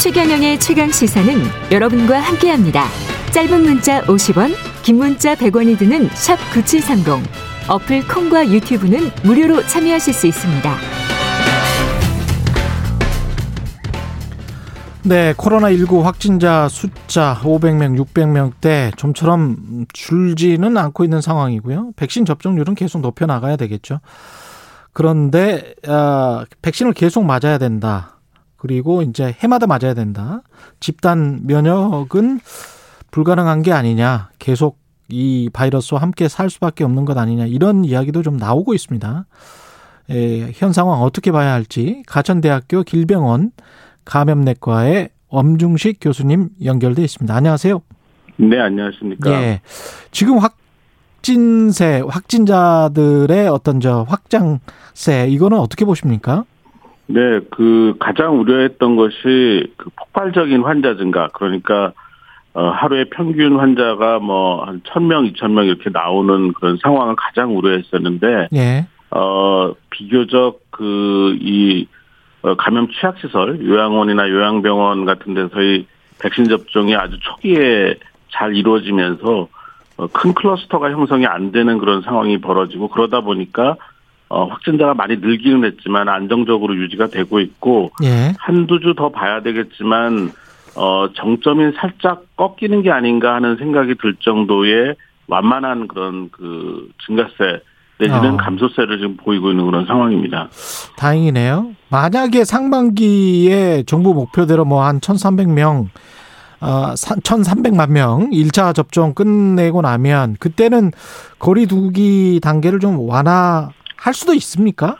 최경영의 최강 시사는 여러분과 함께합니다. 짧은 문자 50원, 긴 문자 100원이 드는 샵 9730. 어플 콩과 유튜브는 무료로 참여하실 수 있습니다. 네, 코로나19 확진자 숫자 500명, 600명대 좀처럼 줄지는 않고 있는 상황이고요. 백신 접종률은 계속 높여 나가야 되겠죠. 그런데 어, 백신을 계속 맞아야 된다. 그리고 이제 해마다 맞아야 된다. 집단 면역은 불가능한 게 아니냐. 계속 이 바이러스와 함께 살 수밖에 없는 것 아니냐. 이런 이야기도 좀 나오고 있습니다. 에, 현 상황 어떻게 봐야 할지 가천대학교 길병원 감염내과의 엄중식 교수님 연결돼 있습니다. 안녕하세요. 네, 안녕하십니까. 예. 지금 확진세, 확진자들의 어떤 저 확장세, 이거는 어떻게 보십니까? 네, 그 가장 우려했던 것이 그 폭발적인 환자 증가. 그러니까 어 하루에 평균 환자가 뭐한 1000명, 2000명 이렇게 나오는 그런 상황을 가장 우려했었는데 예. 어 비교적 그이 어, 감염 취약 시설, 요양원이나 요양병원 같은 데서의 백신 접종이 아주 초기에 잘 이루어지면서 어, 큰 클러스터가 형성이 안 되는 그런 상황이 벌어지고 그러다 보니까 어, 확진자가 많이 늘기는 했지만 안정적으로 유지가 되고 있고 예. 한두 주 더 봐야 되겠지만 어, 정점이 살짝 꺾이는 게 아닌가 하는 생각이 들 정도의 완만한 그런 그 증가세 내지는 어. 감소세를 지금 보이고 있는 그런 상황입니다. 다행이네요. 만약에 상반기에 정부 목표대로 뭐 한 1,300명, 어, 1,300만 명 1차 접종 끝내고 나면 그때는 거리 두기 단계를 좀 완화 할 수도 있습니까?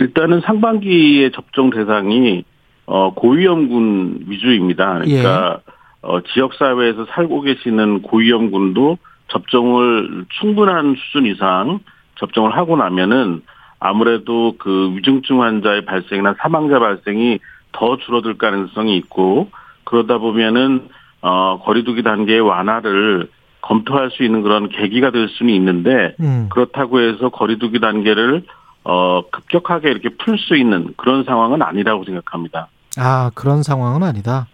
일단은 상반기의 접종 대상이 어 고위험군 위주입니다. 그러니까 어 지역 사회에서 살고 계시는 고위험군도 접종을 충분한 수준 이상 접종을 하고 나면은 아무래도 그 위중증 환자의 발생이나 사망자 발생이 더 줄어들 가능성이 있고 그러다 보면은 어 거리두기 단계의 완화를 검토할 수 있는 그런 계기가 될 수는 있는데 음. 그렇다고 해서 거리두기 단계를 어 급격하게 이렇게 풀 수 있는 그런 상황은 아니라고 생각합니다. 아, 그런 상황은 아니다.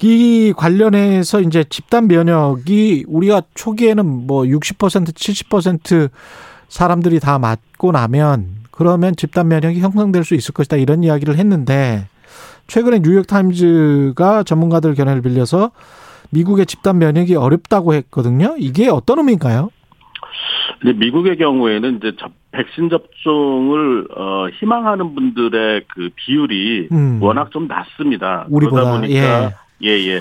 이 관련해서 이제 집단 면역이 우리가 초기에는 뭐 60%, 70% 사람들이 다 맞고 나면 그러면 집단 면역이 형성될 수 있을 것이다. 이런 이야기를 했는데 최근에 뉴욕 타임즈가 전문가들 견해를 빌려서 미국의 집단 면역이 어렵다고 했거든요. 이게 어떤 의미인가요? 이제 미국의 경우에는 이제 접, 백신 접종을 어, 희망하는 분들의 그 비율이 음. 워낙 좀 낮습니다. 우리보다, 그러다 보니까 예예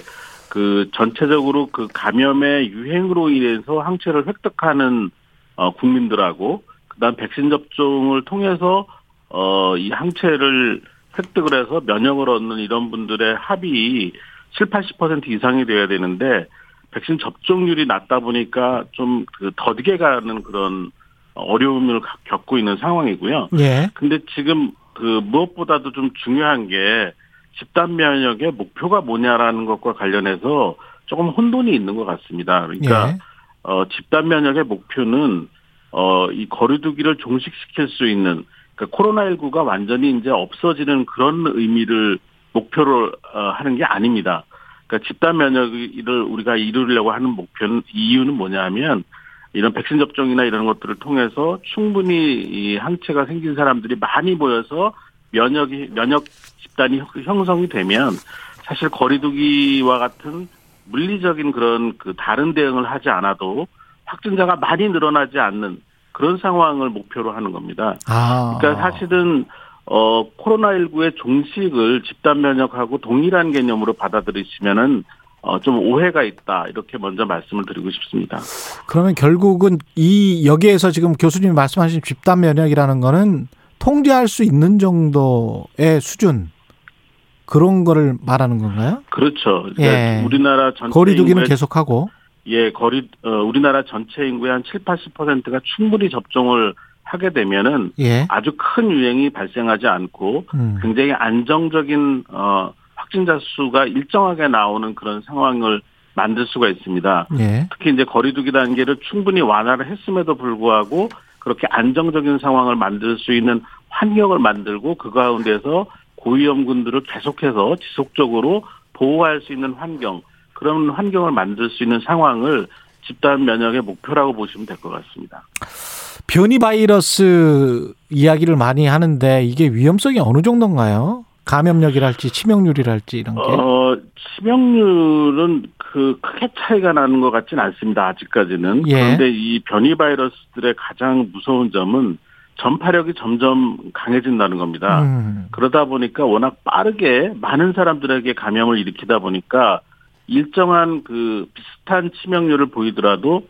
그 전체적으로 그 감염의 유행으로 인해서 항체를 획득하는 어, 국민들하고 그다음 백신 접종을 통해서 어, 이 항체를 획득을 해서 면역을 얻는 이런 분들의 합이 7, 80% 이상이 돼야 되는데 백신 접종률이 낮다 보니까 좀 그 더디게 가는 그런 어려움을 가- 겪고 있는 상황이고요. 예. 근데 지금 그 무엇보다도 좀 중요한 게 집단 면역의 목표가 뭐냐라는 것과 관련해서 조금 혼돈이 있는 것 같습니다. 그러니까 예. 어 집단 면역의 목표는 어 이 거리두기를 종식시킬 수 있는 그러니까 코로나19가 완전히 이제 없어지는 그런 의미를 목표로 어, 하는 게 아닙니다. 그러니까 집단 면역을 우리가 이루려고 하는 목표는 이유는 뭐냐면 이런 백신 접종이나 이런 것들을 통해서 충분히 이 항체가 생긴 사람들이 많이 모여서 면역이 면역 집단이 형- 형성이 되면 사실 거리두기와 같은 물리적인 그런 그 다른 대응을 하지 않아도 확진자가 많이 늘어나지 않는 그런 상황을 목표로 하는 겁니다. 아. 그러니까 사실은 어 코로나19의 종식을 집단 면역하고 동일한 개념으로 받아들이시면은 어 좀 오해가 있다 이렇게 먼저 말씀을 드리고 싶습니다. 그러면 결국은 이 여기에서 지금 교수님이 말씀하신 집단 면역이라는 거는 통제할 수 있는 정도의 수준 그런 거를 말하는 건가요? 그렇죠. 그러니까 예. 우리나라 전체 거리두기는 계속하고 예, 거리 어, 우리나라 전체 인구의 한 7, 80%가 충분히 접종을 하게 되면은 예. 아주 큰 유행이 발생하지 않고 음. 굉장히 안정적인 어 확진자 수가 일정하게 나오는 그런 상황을 만들 수가 있습니다. 예. 특히 이제 거리두기 단계를 충분히 완화를 했음에도 불구하고 그렇게 안정적인 상황을 만들 수 있는 환경을 만들고 그 가운데서 고위험군들을 계속해서 지속적으로 보호할 수 있는 환경 그런 환경을 만들 수 있는 상황을 집단 면역의 목표라고 보시면 될 것 같습니다. 변이 바이러스 이야기를 많이 하는데 이게 위험성이 어느 정도인가요? 감염력이랄지 치명률이랄지 이런 게. 어, 치명률은 그 크게 차이가 나는 것 같지는 않습니다. 아직까지는. 예. 그런데 이 변이 바이러스들의 가장 무서운 점은 전파력이 점점 강해진다는 겁니다. 음. 그러다 보니까 워낙 빠르게 많은 사람들에게 감염을 일으키다 보니까 일정한 그 비슷한 치명률을 보이더라도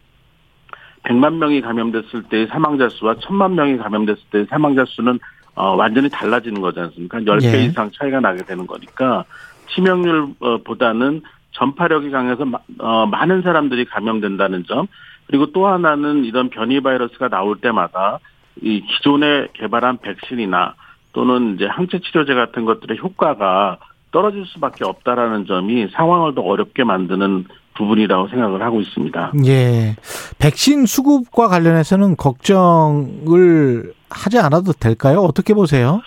100만 명이 감염됐을 때의 사망자 수와 1000만 명이 감염됐을 때의 사망자 수는 어, 완전히 달라지는 거지 않습니까? 10배 예. 이상 차이가 나게 되는 거니까 치명률보다는 전파력이 강해서 마- 어, 많은 사람들이 감염된다는 점 그리고 또 하나는 이런 변이 바이러스가 나올 때마다 이 기존에 개발한 백신이나 또는 이제 항체 치료제 같은 것들의 효과가 떨어질 수밖에 없다라는 점이 상황을 더 어렵게 만드는 부분이라고 생각을 하고 있습니다. 예. 백신 수급과 관련해서는 걱정을 하지 않아도 될까요? 어떻게 보세요?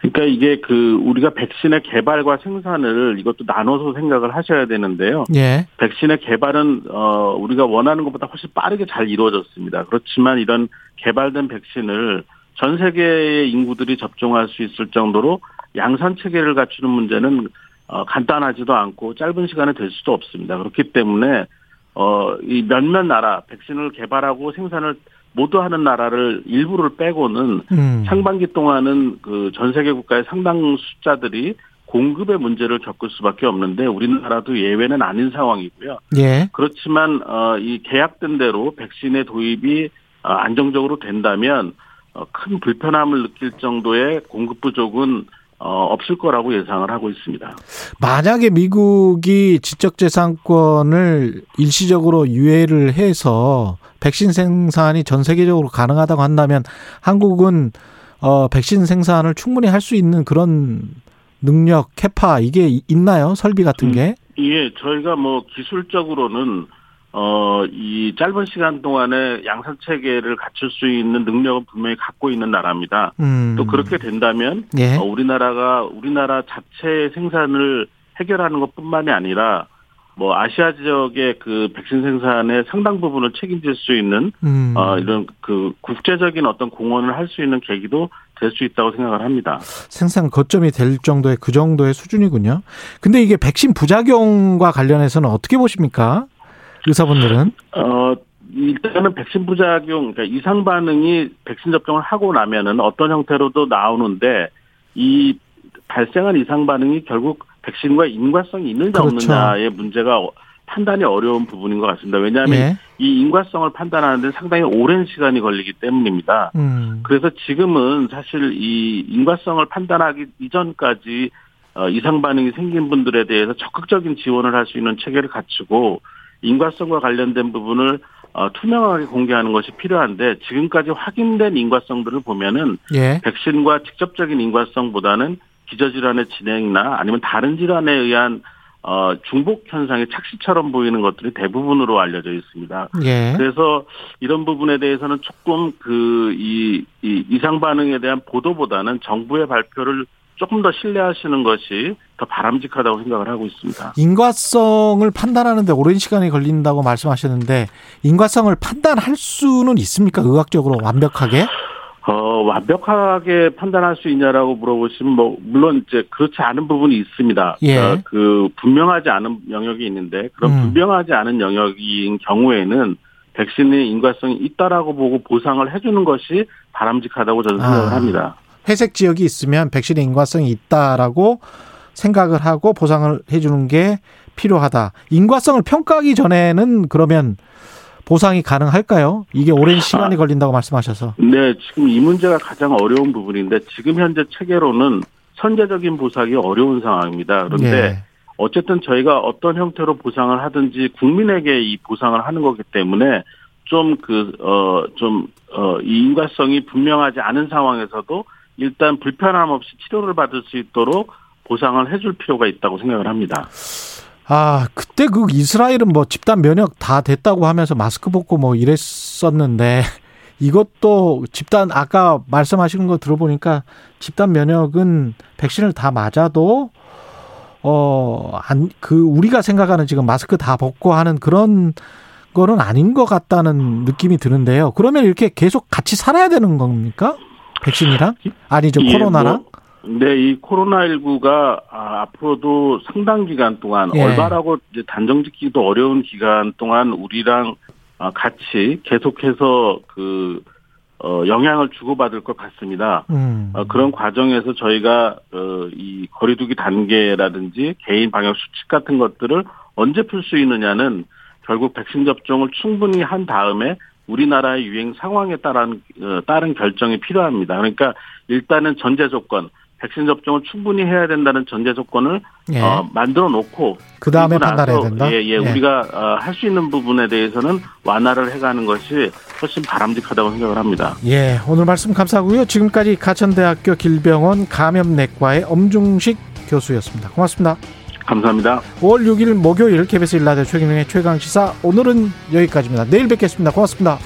그러니까 이게 그 우리가 백신의 개발과 생산을 이것도 나눠서 생각을 하셔야 되는데요. 예. 백신의 개발은 어 우리가 원하는 것보다 훨씬 빠르게 잘 이루어졌습니다. 그렇지만 이런 개발된 백신을 전 세계의 인구들이 접종할 수 있을 정도로 양산 체계를 갖추는 문제는 어 간단하지도 않고 짧은 시간에 될 수도 없습니다. 그렇기 때문에 어 이 몇몇 나라 백신을 개발하고 생산을 모두 하는 나라를 일부를 빼고는 음. 상반기 동안은 그 전 세계 국가의 상당 숫자들이 공급의 문제를 겪을 수밖에 없는데 우리나라도 예외는 아닌 상황이고요. 예. 그렇지만 어, 이 계약된 대로 백신의 도입이 어, 안정적으로 된다면 어, 큰 불편함을 느낄 정도의 공급 부족은 어, 없을 거라고 예상을 하고 있습니다. 만약에 미국이 지적재산권을 일시적으로 유예를 해서 백신 생산이 전 세계적으로 가능하다고 한다면 한국은 어 백신 생산을 충분히 할 수 있는 그런 능력, 캐파 이게 있나요? 설비 같은 게? 예, 저희가 뭐 기술적으로는 어, 이 짧은 시간 동안에 양산 체계를 갖출 수 있는 능력은 분명히 갖고 있는 나라입니다. 음. 또 그렇게 된다면 예. 어, 우리나라가 우리나라 자체 생산을 해결하는 것뿐만이 아니라 뭐 아시아 지역의 그 백신 생산의 상당 부분을 책임질 수 있는 음. 어, 이런 그 국제적인 어떤 공헌을 할 수 있는 계기도 될 수 있다고 생각을 합니다. 생산 거점이 될 정도의 그 정도의 수준이군요. 근데 이게 백신 부작용과 관련해서는 어떻게 보십니까? 의사분들은? 어, 일단은 백신 부작용, 그러니까 이상 반응이 백신 접종을 하고 나면은 어떤 형태로도 나오는데 이 발생한 이상 반응이 결국 백신과 인과성이 있느냐 그렇죠. 없느냐의 문제가 어- 판단이 어려운 부분인 것 같습니다. 왜냐하면 예. 이 인과성을 판단하는 데 상당히 오랜 시간이 걸리기 때문입니다. 음. 그래서 지금은 사실 이 인과성을 판단하기 이전까지 어, 이상 반응이 생긴 분들에 대해서 적극적인 지원을 할 수 있는 체계를 갖추고 인과성과 관련된 부분을 어, 투명하게 공개하는 것이 필요한데 지금까지 확인된 인과성들을 보면은 예. 백신과 직접적인 인과성보다는 기저질환의 진행이나 아니면 다른 질환에 의한 어, 중복 현상의 착시처럼 보이는 것들이 대부분으로 알려져 있습니다. 예. 그래서 이런 부분에 대해서는 조금 그, 이, 이 이상 반응에 대한 보도보다는 정부의 발표를 조금 더 신뢰하시는 것이 더 바람직하다고 생각을 하고 있습니다. 인과성을 판단하는데 오랜 시간이 걸린다고 말씀하셨는데 인과성을 판단할 수는 있습니까? 의학적으로 완벽하게? 어, 완벽하게 판단할 수 있냐라고 물어보시면 뭐, 물론 이제 그렇지 않은 부분이 있습니다. 예. 어, 그, 분명하지 않은 영역이 있는데, 그런 음. 분명하지 않은 영역인 경우에는 백신의 인과성이 있다라고 보고 보상을 해주는 것이 바람직하다고 저는 생각을 아. 합니다. 회색 지역이 있으면 백신의 인과성이 있다라고 생각을 하고 보상을 해주는 게 필요하다. 인과성을 평가하기 전에는 그러면 보상이 가능할까요? 이게 오랜 시간이 아. 걸린다고 말씀하셔서. 네, 지금 이 문제가 가장 어려운 부분인데 지금 현재 체계로는 선제적인 보상이 어려운 상황입니다. 그런데 예. 어쨌든 저희가 어떤 형태로 보상을 하든지 국민에게 이 보상을 하는 거기 때문에 좀 그, 어, 좀, 어, 이 인과성이 분명하지 않은 상황에서도 일단 불편함 없이 치료를 받을 수 있도록 보상을 해줄 필요가 있다고 생각을 합니다. 아, 그때 그 이스라엘은 뭐 집단 면역 다 됐다고 하면서 마스크 벗고 뭐 이랬었는데 이것도 집단 아까 말씀하시는 거 들어보니까 집단 면역은 백신을 다 맞아도 어 안 그 우리가 생각하는 지금 마스크 다 벗고 하는 그런 거는 아닌 것 같다는 느낌이 드는데요. 그러면 이렇게 계속 같이 살아야 되는 겁니까? 백신이랑 아니죠 예, 코로나랑? 뭐, 네, 이 코로나19가 아, 앞으로도 상당 기간 동안 예. 얼마라고 단정 짓기도 어려운 기간 동안 우리랑 아, 같이 계속해서 그 어, 영향을 주고받을 것 같습니다. 음. 어, 그런 과정에서 저희가 어, 이 거리두기 단계라든지 개인 방역 수칙 같은 것들을 언제 풀 수 있느냐는 결국 백신 접종을 충분히 한 다음에 우리나라의 유행 상황에 따른 어, 따른 결정이 필요합니다. 그러니까 일단은 전제 조건 백신 접종을 충분히 해야 된다는 전제 조건을 예. 어, 만들어 놓고 그 다음에 판단해야 된다. 예, 예, 우리가 어, 할 수 있는 부분에 대해서는 완화를 해가는 것이 훨씬 바람직하다고 생각을 합니다. 예, 오늘 말씀 감사하고요. 지금까지 가천대학교 길병원 감염내과의 엄중식 교수였습니다. 고맙습니다. 감사합니다. 5월 6일 목요일 KBS 일라디오 최경영의 최강 시사 오늘은 여기까지입니다. 내일 뵙겠습니다. 고맙습니다.